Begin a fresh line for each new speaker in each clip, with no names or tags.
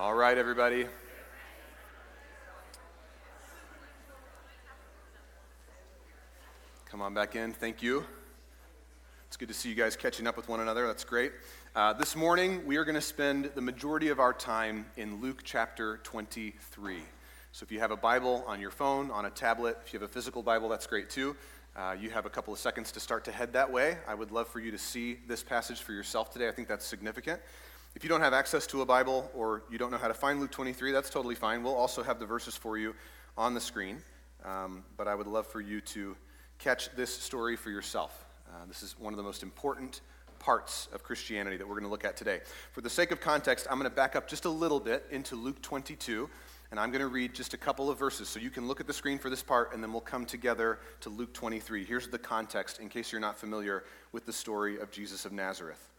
All right, everybody. Come on back in. Thank you. It's good to see you guys catching up with one another. That's great. Uh, this morning, we are going to spend the majority of our time in Luke chapter 23. So if you have a Bible on your phone, on a tablet, if you have a physical Bible, that's great too. Uh, you have a couple of seconds to start to head that way. I would love for you to see this passage for yourself today. I think that's significant. If you don't have access to a Bible or you don't know how to find Luke 23, that's totally fine. We'll also have the verses for you on the screen. Um, but I would love for you to catch this story for yourself. Uh, this is one of the most important parts of Christianity that we're going to look at today. For the sake of context, I'm going to back up just a little bit into Luke 22, and I'm going to read just a couple of verses. So you can look at the screen for this part, and then we'll come together to Luke 23. Here's the context in case you're not familiar with the story of Jesus of Nazareth.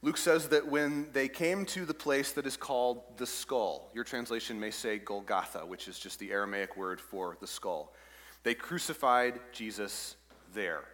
Luke says that when they came to the place that is called the skull, your translation may say Golgotha, which is just the Aramaic word for the skull, they crucified Jesus there.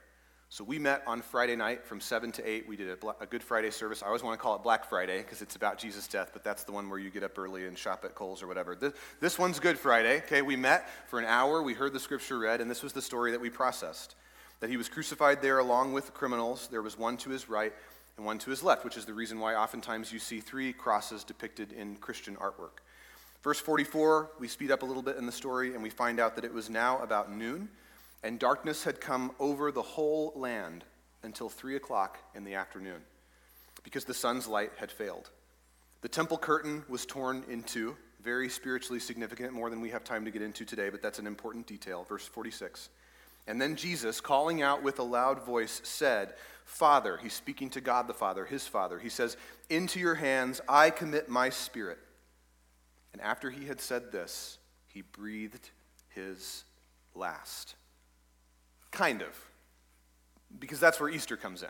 So we met on Friday night from 7 to 8. We did a, Good Friday service. I always want to call it Black Friday because it's about Jesus' death, but that's the one where you get up early and shop at Kohl's or whatever. This, this one's Good Friday. Okay, we met for an hour. We heard the scripture read, and this was the story that we processed that he was crucified there along with the criminals. There was one to his right and one to his left, which is the reason why oftentimes you see three crosses depicted in Christian artwork. Verse 44, we speed up a little bit in the story, and we find out that it was now about noon, and darkness had come over the whole land until 3 o'clock in the afternoon, because the sun's light had failed. The temple curtain was torn in two, very spiritually significant, more than we have time to get into today, but that's an important detail. Verse 46. And then Jesus, calling out with a loud voice, said, Father, he's speaking to God the Father, his Father. He says, Into your hands I commit my spirit. And after he had said this, he breathed his last. Kind of. Because that's where Easter comes in.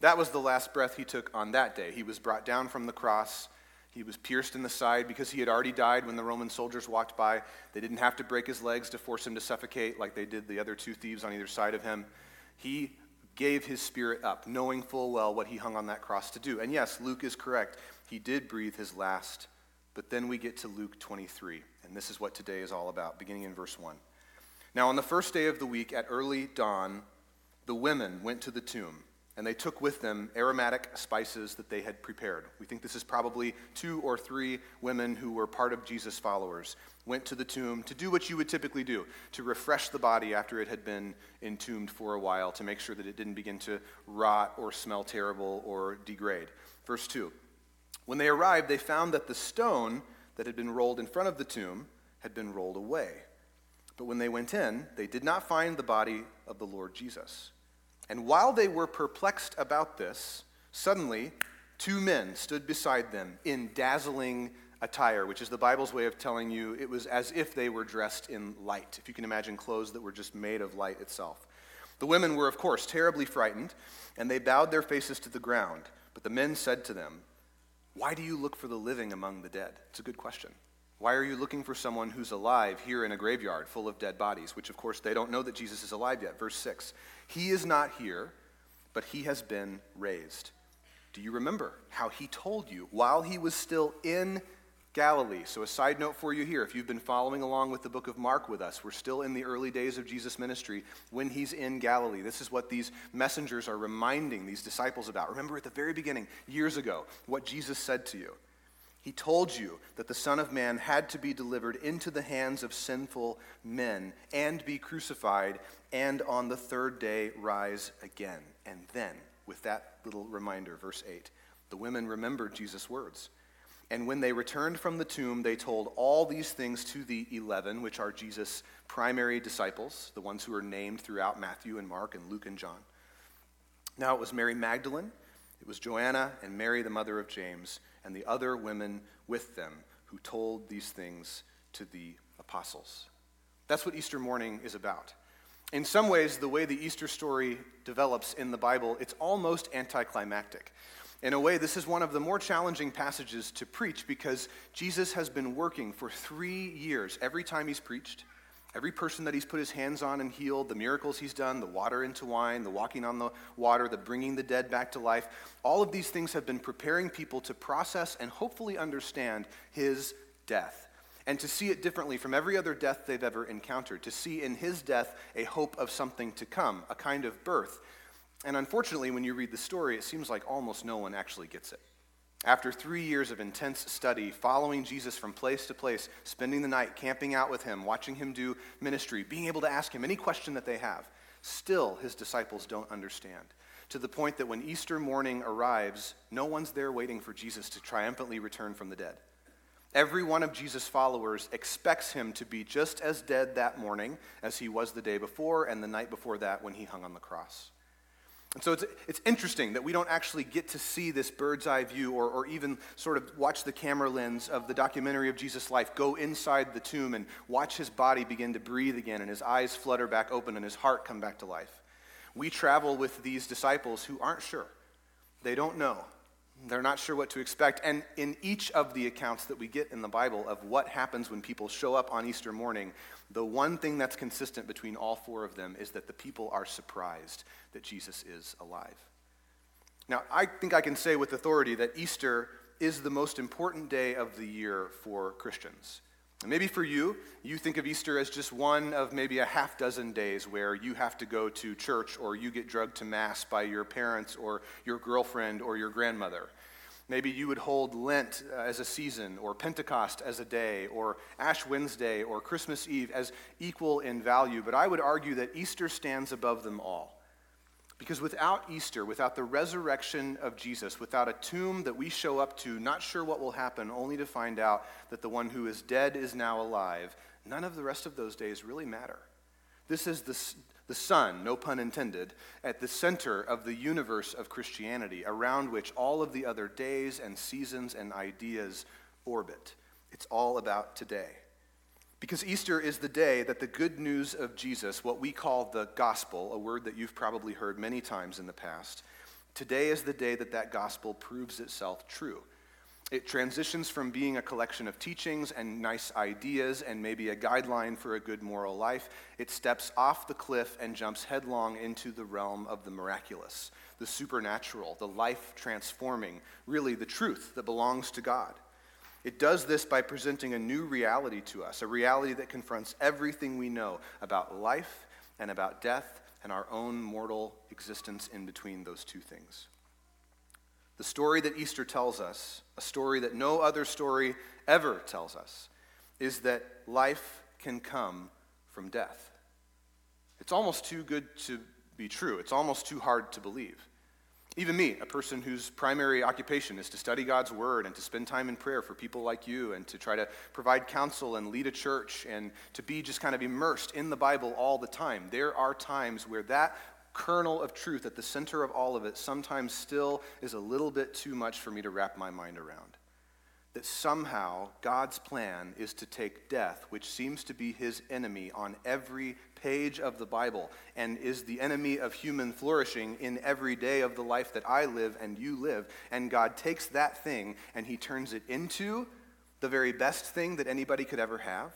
That was the last breath he took on that day. He was brought down from the cross. He was pierced in the side because he had already died when the Roman soldiers walked by. They didn't have to break his legs to force him to suffocate like they did the other two thieves on either side of him. He gave his spirit up, knowing full well what he hung on that cross to do. And yes, Luke is correct. He did breathe his last but then we get to Luke 23, and this is what today is all about, beginning in verse 1. Now, on the first day of the week at early dawn, the women went to the tomb, and they took with them aromatic spices that they had prepared. We think this is probably two or three women who were part of Jesus' followers, went to the tomb to do what you would typically do, to refresh the body after it had been entombed for a while, to make sure that it didn't begin to rot or smell terrible or degrade. Verse 2 when they arrived, they found that the stone that had been rolled in front of the tomb had been rolled away. But when they went in, they did not find the body of the Lord Jesus. And while they were perplexed about this, suddenly two men stood beside them in dazzling attire, which is the Bible's way of telling you it was as if they were dressed in light, if you can imagine clothes that were just made of light itself. The women were, of course, terribly frightened, and they bowed their faces to the ground. But the men said to them, why do you look for the living among the dead? It's a good question. Why are you looking for someone who's alive here in a graveyard full of dead bodies? Which, of course, they don't know that Jesus is alive yet. Verse 6 He is not here, but he has been raised. Do you remember how he told you while he was still in Galilee. So, a side note for you here if you've been following along with the book of Mark with us, we're still in the early days of Jesus' ministry when he's in Galilee. This is what these messengers are reminding these disciples about. Remember at the very beginning, years ago, what Jesus said to you. He told you that the Son of Man had to be delivered into the hands of sinful men and be crucified, and on the third day rise again. And then, with that little reminder, verse 8, the women remembered Jesus' words. And when they returned from the tomb, they told all these things to the eleven, which are Jesus' primary disciples, the ones who are named throughout Matthew and Mark and Luke and John. Now it was Mary Magdalene, it was Joanna and Mary, the mother of James, and the other women with them who told these things to the apostles. That's what Easter morning is about. In some ways, the way the Easter story develops in the Bible, it's almost anticlimactic. In a way, this is one of the more challenging passages to preach because Jesus has been working for three years every time he's preached, Every person that he's put his hands on and healed, the miracles he's done, the water into wine, the walking on the water, the bringing the dead back to life, all of these things have been preparing people to process and hopefully understand his death and to see it differently from every other death they've ever encountered, to see in his death a hope of something to come, a kind of birth. And unfortunately, when you read the story, it seems like almost no one actually gets it. After three years of intense study, following Jesus from place to place, spending the night camping out with him, watching him do ministry, being able to ask him any question that they have, still his disciples don't understand. To the point that when Easter morning arrives, no one's there waiting for Jesus to triumphantly return from the dead. Every one of Jesus' followers expects him to be just as dead that morning as he was the day before and the night before that when he hung on the cross. And so it's, it's interesting that we don't actually get to see this bird's eye view or, or even sort of watch the camera lens of the documentary of Jesus' life go inside the tomb and watch his body begin to breathe again and his eyes flutter back open and his heart come back to life. We travel with these disciples who aren't sure. They don't know. They're not sure what to expect. And in each of the accounts that we get in the Bible of what happens when people show up on Easter morning, the one thing that's consistent between all four of them is that the people are surprised that Jesus is alive. Now, I think I can say with authority that Easter is the most important day of the year for Christians. And maybe for you, you think of Easter as just one of maybe a half dozen days where you have to go to church or you get drugged to Mass by your parents or your girlfriend or your grandmother. Maybe you would hold Lent uh, as a season, or Pentecost as a day, or Ash Wednesday, or Christmas Eve as equal in value. But I would argue that Easter stands above them all. Because without Easter, without the resurrection of Jesus, without a tomb that we show up to, not sure what will happen, only to find out that the one who is dead is now alive, none of the rest of those days really matter. This is the, the sun, no pun intended, at the center of the universe of Christianity, around which all of the other days and seasons and ideas orbit. It's all about today. Because Easter is the day that the good news of Jesus, what we call the gospel, a word that you've probably heard many times in the past, today is the day that that gospel proves itself true. It transitions from being a collection of teachings and nice ideas and maybe a guideline for a good moral life. It steps off the cliff and jumps headlong into the realm of the miraculous, the supernatural, the life transforming, really the truth that belongs to God. It does this by presenting a new reality to us, a reality that confronts everything we know about life and about death and our own mortal existence in between those two things. The story that Easter tells us, a story that no other story ever tells us, is that life can come from death. It's almost too good to be true. It's almost too hard to believe. Even me, a person whose primary occupation is to study God's word and to spend time in prayer for people like you and to try to provide counsel and lead a church and to be just kind of immersed in the Bible all the time, there are times where that kernel of truth at the center of all of it sometimes still is a little bit too much for me to wrap my mind around. That somehow God's plan is to take death, which seems to be his enemy on every page of the Bible and is the enemy of human flourishing in every day of the life that I live and you live. And God takes that thing and he turns it into the very best thing that anybody could ever have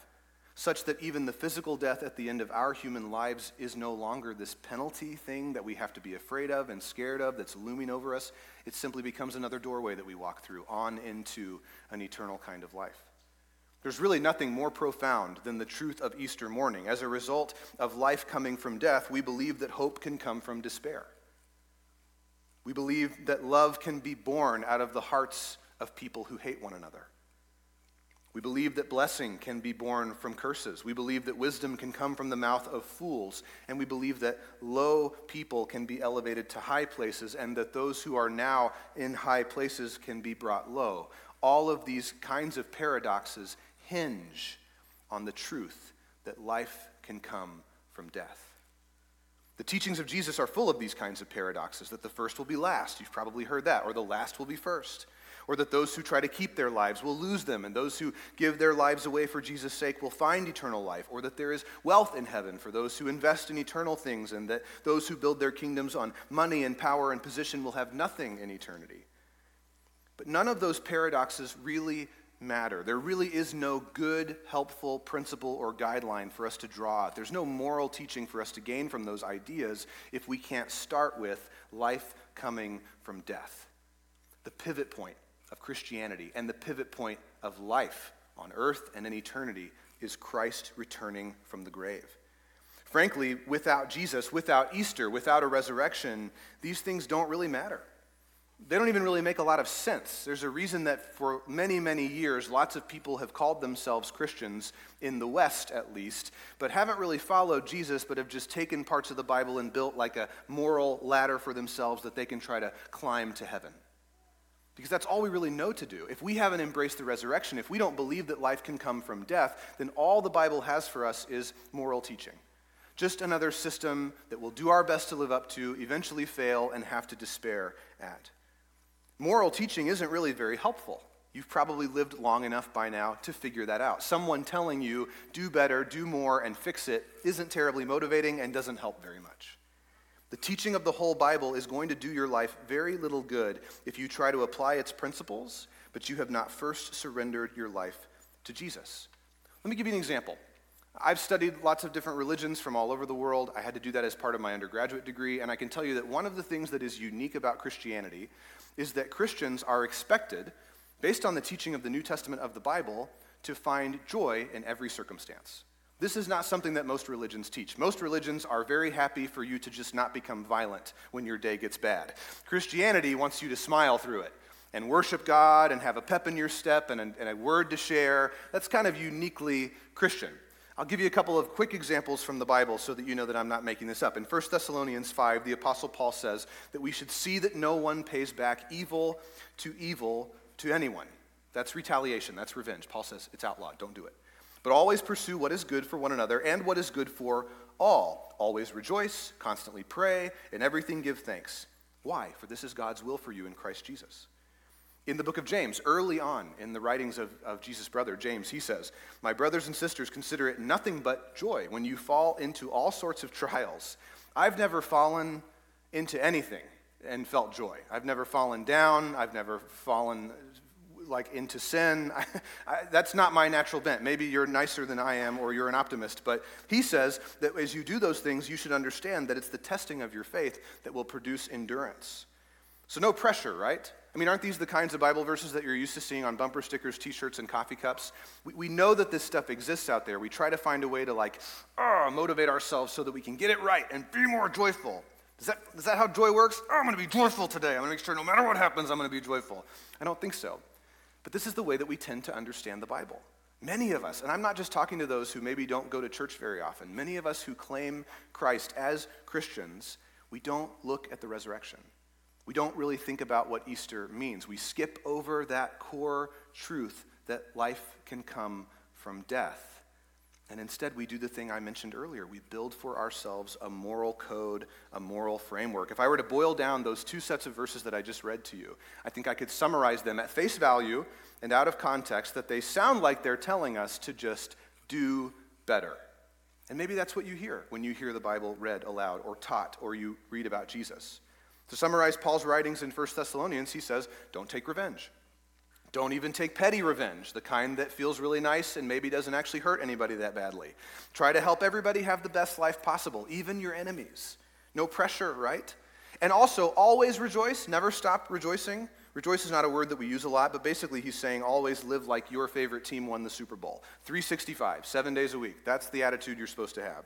such that even the physical death at the end of our human lives is no longer this penalty thing that we have to be afraid of and scared of that's looming over us. It simply becomes another doorway that we walk through on into an eternal kind of life. There's really nothing more profound than the truth of Easter morning. As a result of life coming from death, we believe that hope can come from despair. We believe that love can be born out of the hearts of people who hate one another. We believe that blessing can be born from curses. We believe that wisdom can come from the mouth of fools. And we believe that low people can be elevated to high places and that those who are now in high places can be brought low. All of these kinds of paradoxes hinge on the truth that life can come from death. The teachings of Jesus are full of these kinds of paradoxes that the first will be last. You've probably heard that, or the last will be first or that those who try to keep their lives will lose them, and those who give their lives away for Jesus' sake will find eternal life, or that there is wealth in heaven for those who invest in eternal things, and that those who build their kingdoms on money and power and position will have nothing in eternity. But none of those paradoxes really matter. There really is no good, helpful principle or guideline for us to draw. There's no moral teaching for us to gain from those ideas if we can't start with life coming from death. The pivot point of Christianity and the pivot point of life on earth and in eternity is Christ returning from the grave. Frankly, without Jesus, without Easter, without a resurrection, these things don't really matter they don't even really make a lot of sense. There's a reason that for many, many years, lots of people have called themselves Christians, in the West at least, but haven't really followed Jesus, but have just taken parts of the Bible and built like a moral ladder for themselves that they can try to climb to heaven. Because that's all we really know to do. If we haven't embraced the resurrection, if we don't believe that life can come from death, then all the Bible has for us is moral teaching. Just another system that we'll do our best to live up to, eventually fail, and have to despair at. Moral teaching isn't really very helpful. You've probably lived long enough by now to figure that out. Someone telling you, do better, do more, and fix it isn't terribly motivating and doesn't help very much. The teaching of the whole Bible is going to do your life very little good if you try to apply its principles, but you have not first surrendered your life to Jesus. Let me give you an example. I've studied lots of different religions from all over the world. I had to do that as part of my undergraduate degree, and I can tell you that one of the things that is unique about Christianity is that Christians are expected, based on the teaching of the New Testament of the Bible, to find joy in every circumstance. This is not something that most religions teach. Most religions are very happy for you to just not become violent when your day gets bad. Christianity wants you to smile through it and worship God and have a pep in your step and a, and a word to share. That's kind of uniquely Christian. I'll give you a couple of quick examples from the Bible so that you know that I'm not making this up. In 1 Thessalonians 5, the Apostle Paul says that we should see that no one pays back evil to evil to anyone. That's retaliation, that's revenge. Paul says it's outlawed, don't do it. But always pursue what is good for one another and what is good for all. Always rejoice, constantly pray, in everything give thanks. Why? For this is God's will for you in Christ Jesus. In the book of James, early on in the writings of, of Jesus' brother, James, he says, My brothers and sisters, consider it nothing but joy when you fall into all sorts of trials. I've never fallen into anything and felt joy. I've never fallen down. I've never fallen like into sin. I, I, that's not my natural bent. Maybe you're nicer than I am or you're an optimist, but he says that as you do those things, you should understand that it's the testing of your faith that will produce endurance. So, no pressure, right? I mean, aren't these the kinds of Bible verses that you're used to seeing on bumper stickers, t shirts, and coffee cups? We, we know that this stuff exists out there. We try to find a way to, like, oh, motivate ourselves so that we can get it right and be more joyful. Is that, is that how joy works? Oh, I'm going to be joyful today. I'm going to make sure no matter what happens, I'm going to be joyful. I don't think so. But this is the way that we tend to understand the Bible. Many of us, and I'm not just talking to those who maybe don't go to church very often, many of us who claim Christ as Christians, we don't look at the resurrection. We don't really think about what Easter means. We skip over that core truth that life can come from death. And instead, we do the thing I mentioned earlier. We build for ourselves a moral code, a moral framework. If I were to boil down those two sets of verses that I just read to you, I think I could summarize them at face value and out of context that they sound like they're telling us to just do better. And maybe that's what you hear when you hear the Bible read aloud or taught or you read about Jesus. To summarize Paul's writings in 1 Thessalonians, he says, Don't take revenge. Don't even take petty revenge, the kind that feels really nice and maybe doesn't actually hurt anybody that badly. Try to help everybody have the best life possible, even your enemies. No pressure, right? And also, always rejoice, never stop rejoicing. Rejoice is not a word that we use a lot, but basically he's saying always live like your favorite team won the Super Bowl. 365, seven days a week. That's the attitude you're supposed to have.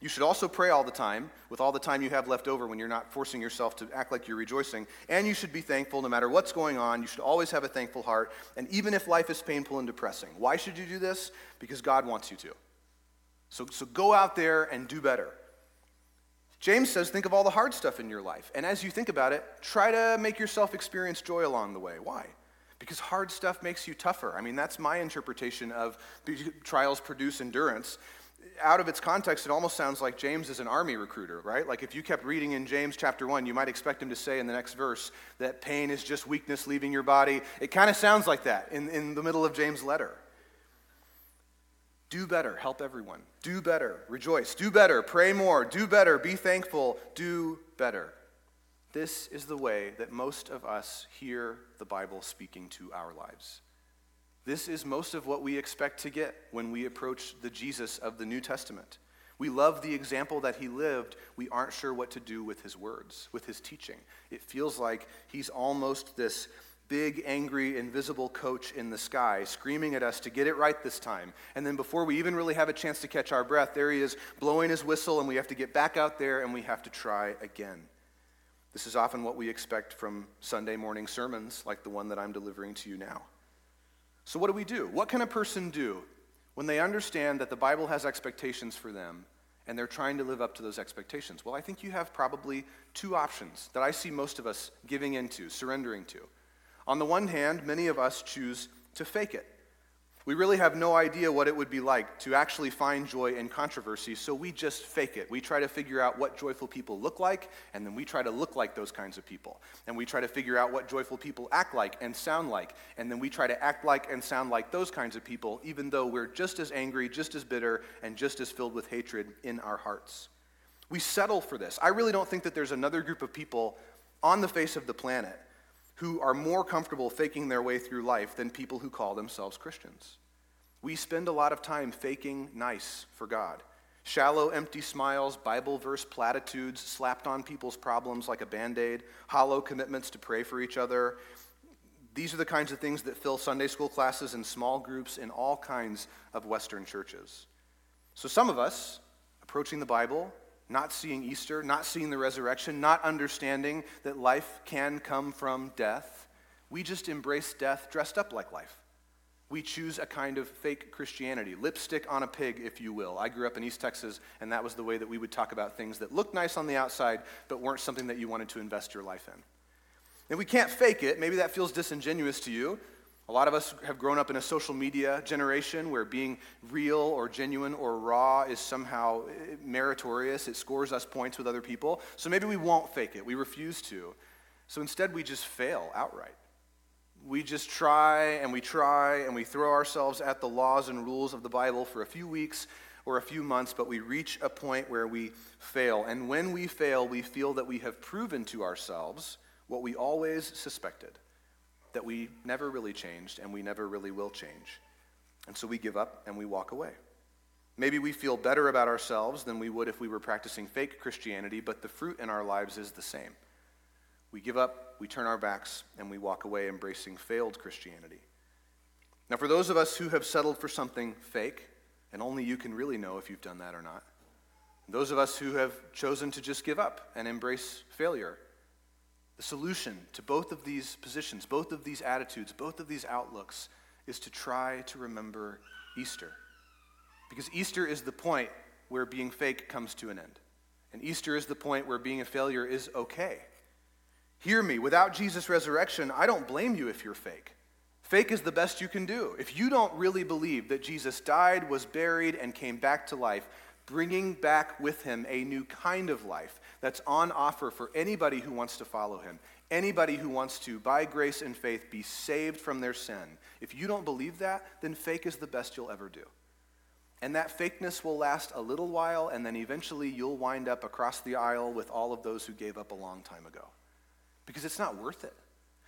You should also pray all the time, with all the time you have left over when you're not forcing yourself to act like you're rejoicing. And you should be thankful no matter what's going on. You should always have a thankful heart, and even if life is painful and depressing. Why should you do this? Because God wants you to. So, so go out there and do better. James says, think of all the hard stuff in your life. And as you think about it, try to make yourself experience joy along the way. Why? Because hard stuff makes you tougher. I mean, that's my interpretation of trials produce endurance out of its context, it almost sounds like James is an army recruiter, right? Like if you kept reading in James chapter 1, you might expect him to say in the next verse that pain is just weakness leaving your body. It kind of sounds like that in, in the middle of James' letter. Do better, help everyone. Do better, rejoice. Do better, pray more. Do better, be thankful. Do better. This is the way that most of us hear the Bible speaking to our lives. This is most of what we expect to get when we approach the Jesus of the New Testament. We love the example that he lived. We aren't sure what to do with his words, with his teaching. It feels like he's almost this big, angry, invisible coach in the sky, screaming at us to get it right this time. And then before we even really have a chance to catch our breath, there he is blowing his whistle, and we have to get back out there and we have to try again. This is often what we expect from Sunday morning sermons like the one that I'm delivering to you now. So, what do we do? What can a person do when they understand that the Bible has expectations for them and they're trying to live up to those expectations? Well, I think you have probably two options that I see most of us giving into, surrendering to. On the one hand, many of us choose to fake it. We really have no idea what it would be like to actually find joy in controversy, so we just fake it. We try to figure out what joyful people look like, and then we try to look like those kinds of people. And we try to figure out what joyful people act like and sound like, and then we try to act like and sound like those kinds of people, even though we're just as angry, just as bitter, and just as filled with hatred in our hearts. We settle for this. I really don't think that there's another group of people on the face of the planet who are more comfortable faking their way through life than people who call themselves Christians. We spend a lot of time faking nice for God. Shallow, empty smiles, Bible verse platitudes slapped on people's problems like a band aid, hollow commitments to pray for each other. These are the kinds of things that fill Sunday school classes and small groups in all kinds of Western churches. So, some of us, approaching the Bible, not seeing Easter, not seeing the resurrection, not understanding that life can come from death, we just embrace death dressed up like life. We choose a kind of fake Christianity, lipstick on a pig, if you will. I grew up in East Texas, and that was the way that we would talk about things that looked nice on the outside, but weren't something that you wanted to invest your life in. And we can't fake it. Maybe that feels disingenuous to you. A lot of us have grown up in a social media generation where being real or genuine or raw is somehow eh, meritorious. It scores us points with other people. So maybe we won't fake it. We refuse to. So instead, we just fail outright. We just try and we try and we throw ourselves at the laws and rules of the Bible for a few weeks or a few months, but we reach a point where we fail. And when we fail, we feel that we have proven to ourselves what we always suspected that we never really changed and we never really will change. And so we give up and we walk away. Maybe we feel better about ourselves than we would if we were practicing fake Christianity, but the fruit in our lives is the same. We give up, we turn our backs, and we walk away embracing failed Christianity. Now, for those of us who have settled for something fake, and only you can really know if you've done that or not, those of us who have chosen to just give up and embrace failure, the solution to both of these positions, both of these attitudes, both of these outlooks is to try to remember Easter. Because Easter is the point where being fake comes to an end. And Easter is the point where being a failure is okay. Hear me, without Jesus' resurrection, I don't blame you if you're fake. Fake is the best you can do. If you don't really believe that Jesus died, was buried, and came back to life, bringing back with him a new kind of life that's on offer for anybody who wants to follow him, anybody who wants to, by grace and faith, be saved from their sin. If you don't believe that, then fake is the best you'll ever do. And that fakeness will last a little while, and then eventually you'll wind up across the aisle with all of those who gave up a long time ago. Because it's not worth it.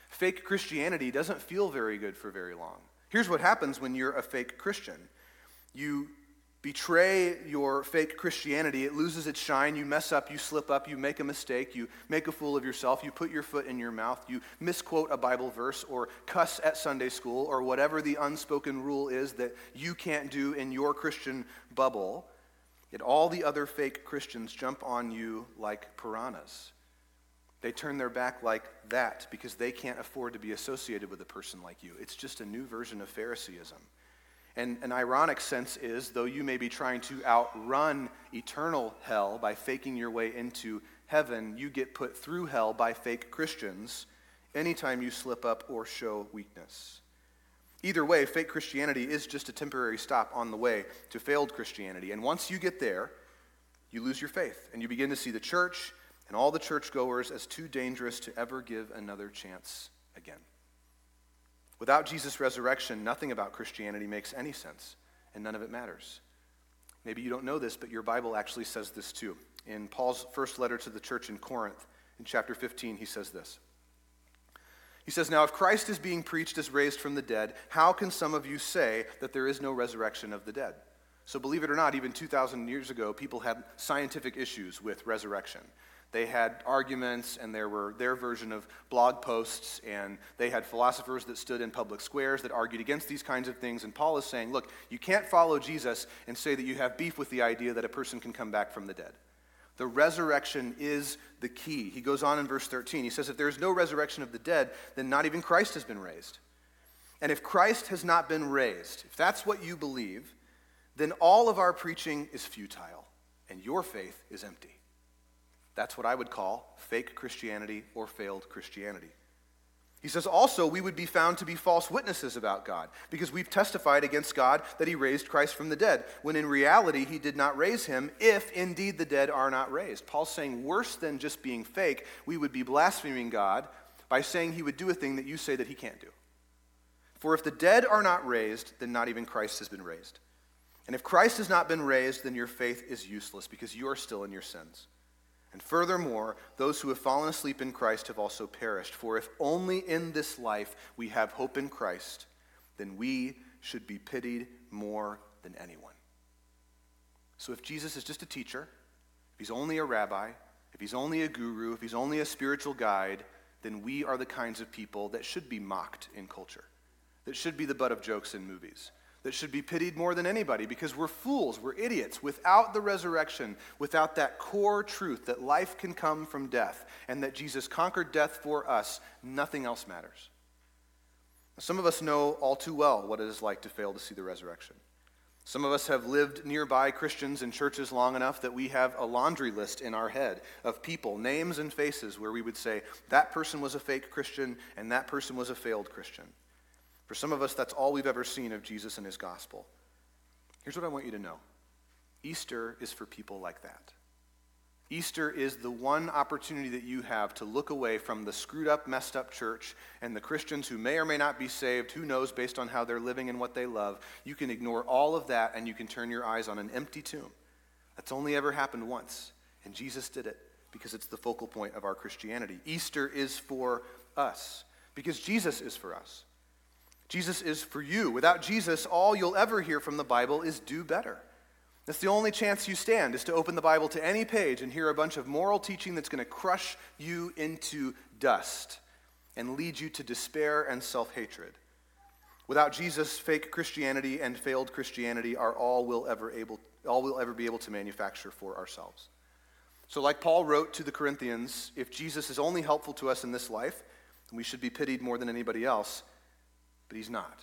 Fake Christianity doesn't feel very good for very long. Here's what happens when you're a fake Christian you betray your fake Christianity, it loses its shine. You mess up, you slip up, you make a mistake, you make a fool of yourself, you put your foot in your mouth, you misquote a Bible verse, or cuss at Sunday school, or whatever the unspoken rule is that you can't do in your Christian bubble. Yet all the other fake Christians jump on you like piranhas. They turn their back like that because they can't afford to be associated with a person like you. It's just a new version of Phariseeism. And an ironic sense is, though you may be trying to outrun eternal hell by faking your way into heaven, you get put through hell by fake Christians anytime you slip up or show weakness. Either way, fake Christianity is just a temporary stop on the way to failed Christianity. And once you get there, you lose your faith and you begin to see the church and all the churchgoers as too dangerous to ever give another chance again. Without Jesus' resurrection, nothing about Christianity makes any sense, and none of it matters. Maybe you don't know this, but your Bible actually says this too. In Paul's first letter to the church in Corinth, in chapter 15, he says this He says, Now, if Christ is being preached as raised from the dead, how can some of you say that there is no resurrection of the dead? So, believe it or not, even 2,000 years ago, people had scientific issues with resurrection. They had arguments, and there were their version of blog posts, and they had philosophers that stood in public squares that argued against these kinds of things. And Paul is saying, Look, you can't follow Jesus and say that you have beef with the idea that a person can come back from the dead. The resurrection is the key. He goes on in verse 13. He says, If there is no resurrection of the dead, then not even Christ has been raised. And if Christ has not been raised, if that's what you believe, then all of our preaching is futile and your faith is empty. That's what I would call fake Christianity or failed Christianity. He says also, we would be found to be false witnesses about God because we've testified against God that he raised Christ from the dead, when in reality he did not raise him, if indeed the dead are not raised. Paul's saying, worse than just being fake, we would be blaspheming God by saying he would do a thing that you say that he can't do. For if the dead are not raised, then not even Christ has been raised. And if Christ has not been raised, then your faith is useless because you are still in your sins. And furthermore, those who have fallen asleep in Christ have also perished. For if only in this life we have hope in Christ, then we should be pitied more than anyone. So if Jesus is just a teacher, if he's only a rabbi, if he's only a guru, if he's only a spiritual guide, then we are the kinds of people that should be mocked in culture, that should be the butt of jokes in movies that should be pitied more than anybody because we're fools, we're idiots. Without the resurrection, without that core truth that life can come from death and that Jesus conquered death for us, nothing else matters. Some of us know all too well what it is like to fail to see the resurrection. Some of us have lived nearby Christians and churches long enough that we have a laundry list in our head of people, names and faces, where we would say, that person was a fake Christian and that person was a failed Christian. For some of us, that's all we've ever seen of Jesus and his gospel. Here's what I want you to know Easter is for people like that. Easter is the one opportunity that you have to look away from the screwed up, messed up church and the Christians who may or may not be saved, who knows, based on how they're living and what they love. You can ignore all of that and you can turn your eyes on an empty tomb. That's only ever happened once, and Jesus did it because it's the focal point of our Christianity. Easter is for us because Jesus is for us. Jesus is for you. Without Jesus, all you'll ever hear from the Bible is do better. That's the only chance you stand is to open the Bible to any page and hear a bunch of moral teaching that's going to crush you into dust and lead you to despair and self hatred. Without Jesus, fake Christianity and failed Christianity are all we'll ever able all we'll ever be able to manufacture for ourselves. So like Paul wrote to the Corinthians, if Jesus is only helpful to us in this life, we should be pitied more than anybody else. But he's not.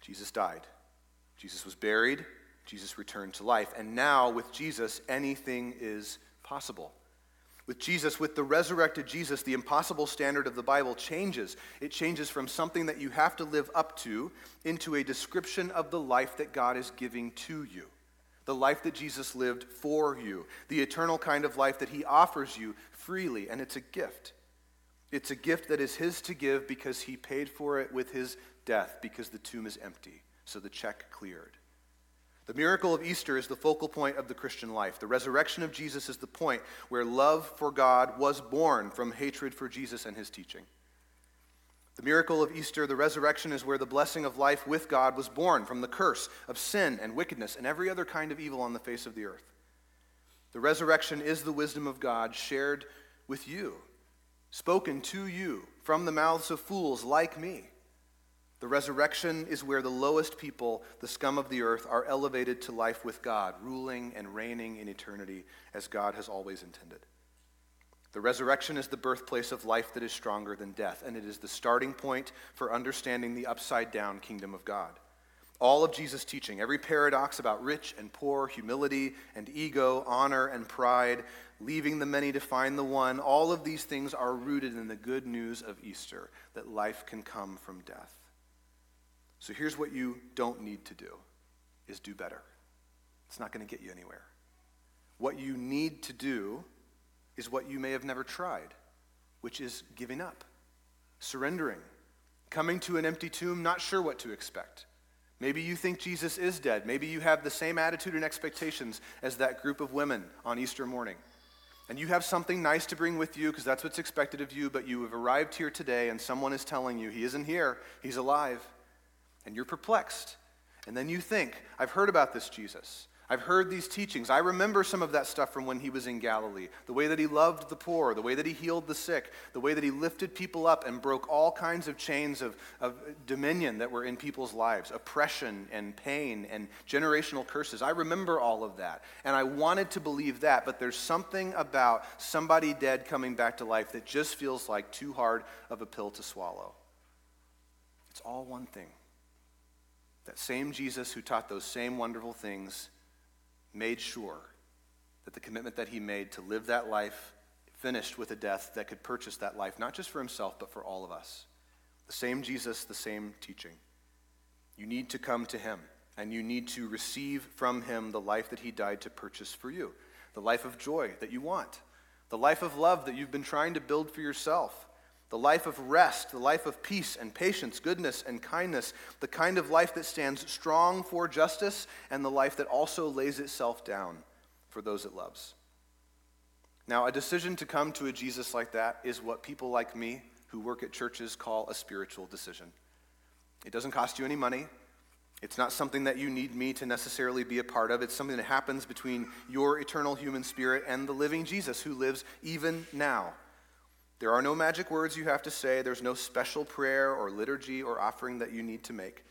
Jesus died. Jesus was buried. Jesus returned to life. And now, with Jesus, anything is possible. With Jesus, with the resurrected Jesus, the impossible standard of the Bible changes. It changes from something that you have to live up to into a description of the life that God is giving to you. The life that Jesus lived for you. The eternal kind of life that he offers you freely. And it's a gift. It's a gift that is his to give because he paid for it with his death because the tomb is empty. So the check cleared. The miracle of Easter is the focal point of the Christian life. The resurrection of Jesus is the point where love for God was born from hatred for Jesus and his teaching. The miracle of Easter, the resurrection, is where the blessing of life with God was born from the curse of sin and wickedness and every other kind of evil on the face of the earth. The resurrection is the wisdom of God shared with you spoken to you from the mouths of fools like me. The resurrection is where the lowest people, the scum of the earth, are elevated to life with God, ruling and reigning in eternity as God has always intended. The resurrection is the birthplace of life that is stronger than death, and it is the starting point for understanding the upside down kingdom of God. All of Jesus' teaching, every paradox about rich and poor, humility and ego, honor and pride, leaving the many to find the one, all of these things are rooted in the good news of Easter that life can come from death. So here's what you don't need to do is do better. It's not going to get you anywhere. What you need to do is what you may have never tried, which is giving up, surrendering, coming to an empty tomb, not sure what to expect Maybe you think Jesus is dead. Maybe you have the same attitude and expectations as that group of women on Easter morning. and you have something nice to bring with you because that's what's expected of you, but you have arrived here today and someone is telling you he isn't here, he's alive, and you're perplexed. And then you think, I've heard about this Jesus. I've heard these teachings. I remember some of that stuff from when he was in Galilee. The way that he loved the poor, the way that he healed the sick, the way that he lifted people up and broke all kinds of chains of, of dominion that were in people's lives oppression and pain and generational curses. I remember all of that. And I wanted to believe that, but there's something about somebody dead coming back to life that just feels like too hard of a pill to swallow. It's all one thing. That same Jesus who taught those same wonderful things made sure that the commitment that he made to live that life finished with a death that could purchase that life, not just for himself, but for all of us. The same Jesus, the same teaching. You need to come to him, and you need to receive from him the life that he died to purchase for you, the life of joy that you want, the life of love that you've been trying to build for yourself the life of rest, the life of peace and patience, goodness and kindness, the kind of life that stands strong for justice, and the life that also lays itself down for those it loves. Now, a decision to come to a Jesus like that is what people like me who work at churches call a spiritual decision. It doesn't cost you any money. It's not something that you need me to necessarily be a part of. It's something that happens between your eternal human spirit and the living Jesus who lives even now. There are no magic words you have to say. There's no special prayer or liturgy or offering that you need to make.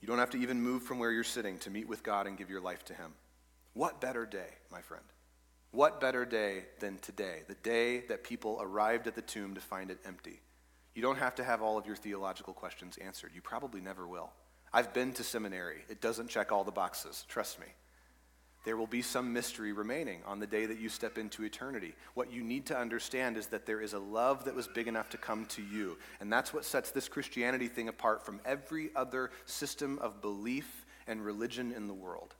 You don't have to even move from where you're sitting to meet with God and give your life to Him. What better day, my friend? What better day than today, the day that people arrived at the tomb to find it empty? You don't have to have all of your theological questions answered. You probably never will. I've been to seminary. It doesn't check all the boxes, trust me there will be some mystery remaining on the day that you step into eternity. What you need to understand is that there is a love that was big enough to come to you. And that's what sets this Christianity thing apart from every other system of belief and religion in the world.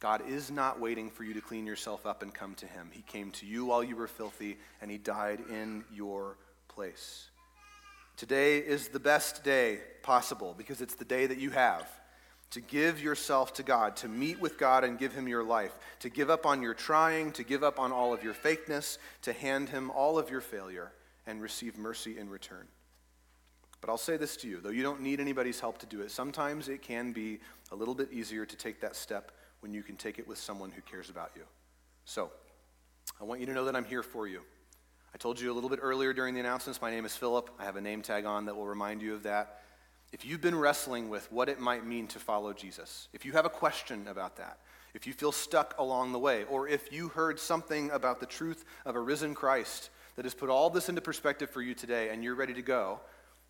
God is not waiting for you to clean yourself up and come to Him. He came to you while you were filthy, and He died in your place. Today is the best day possible because it's the day that you have to give yourself to God, to meet with God and give Him your life, to give up on your trying, to give up on all of your fakeness, to hand Him all of your failure and receive mercy in return. But I'll say this to you, though you don't need anybody's help to do it, sometimes it can be a little bit easier to take that step when you can take it with someone who cares about you. So, I want you to know that I'm here for you. I told you a little bit earlier during the announcements, my name is Philip. I have a name tag on that will remind you of that if you've been wrestling with what it might mean to follow Jesus, if you have a question about that, if you feel stuck along the way, or if you heard something about the truth of a risen Christ that has put all this into perspective for you today and you're ready to go,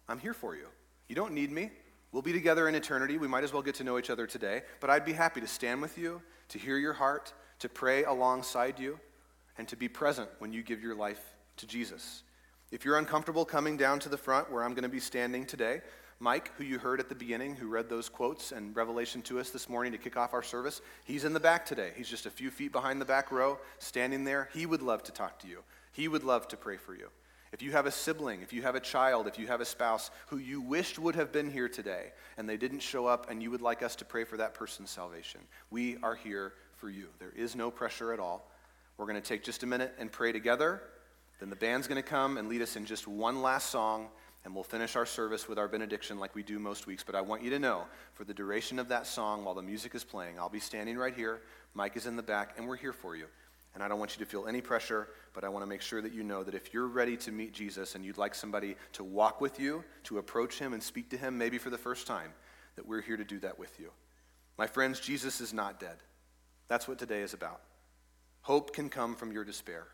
I'm here for you. You don't need me. We'll be together in eternity. We might as well get to know each other today. But I'd be happy to stand with you, to hear your heart, to pray alongside you, and to be present when you give your life to Jesus. If you're uncomfortable coming down to the front where I'm going to be standing today, Mike, who you heard at the beginning, who read those quotes and revelation to us this morning to kick off our service, he's in the back today. He's just a few feet behind the back row, standing there. He would love to talk to you, he would love to pray for you. If you have a sibling, if you have a child, if you have a spouse who you wished would have been here today and they didn't show up and you would like us to pray for that person's salvation, we are here for you. There is no pressure at all. We're going to take just a minute and pray together. Then the band's going to come and lead us in just one last song and we'll finish our service with our benediction like we do most weeks. But I want you to know, for the duration of that song, while the music is playing, I'll be standing right here. Mike is in the back, and we're here for you. And I don't want you to feel any pressure, but I want to make sure that you know that if you're ready to meet Jesus and you'd like somebody to walk with you, to approach him and speak to him, maybe for the first time, that we're here to do that with you. My friends, Jesus is not dead. That's what today is about. Hope can come from your despair.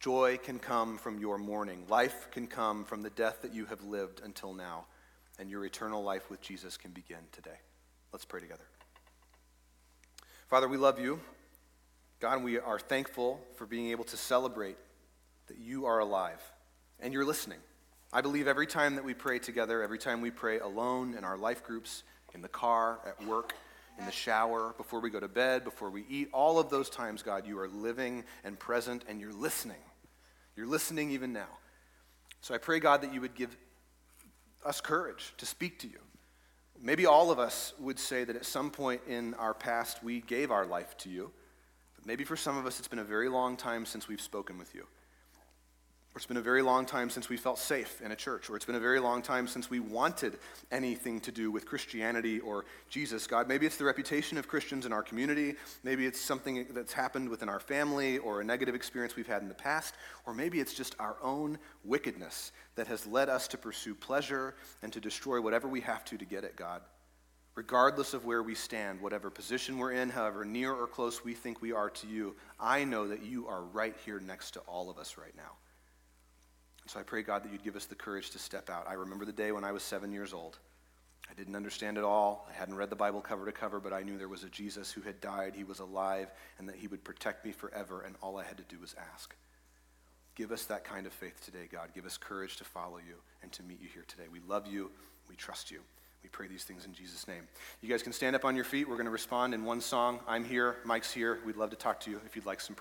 Joy can come from your mourning. Life can come from the death that you have lived until now. And your eternal life with Jesus can begin today. Let's pray together. Father, we love you. God, we are thankful for being able to celebrate that you are alive and you're listening. I believe every time that we pray together, every time we pray alone in our life groups, in the car, at work, in the shower, before we go to bed, before we eat, all of those times, God, you are living and present and you're listening. You're listening even now. So I pray, God, that you would give us courage to speak to you. Maybe all of us would say that at some point in our past we gave our life to you. But maybe for some of us, it's been a very long time since we've spoken with you. Or it's been a very long time since we felt safe in a church. Or it's been a very long time since we wanted anything to do with Christianity or Jesus. God, maybe it's the reputation of Christians in our community. Maybe it's something that's happened within our family or a negative experience we've had in the past. Or maybe it's just our own wickedness that has led us to pursue pleasure and to destroy whatever we have to to get at God. Regardless of where we stand, whatever position we're in, however near or close we think we are to you, I know that you are right here next to all of us right now. So I pray, God, that you'd give us the courage to step out. I remember the day when I was seven years old. I didn't understand it all. I hadn't read the Bible cover to cover, but I knew there was a Jesus who had died, he was alive, and that he would protect me forever, and all I had to do was ask. Give us that kind of faith today, God. Give us courage to follow you and to meet you here today. We love you. We trust you. We pray these things in Jesus' name. You guys can stand up on your feet. We're going to respond in one song. I'm here. Mike's here. We'd love to talk to you if you'd like some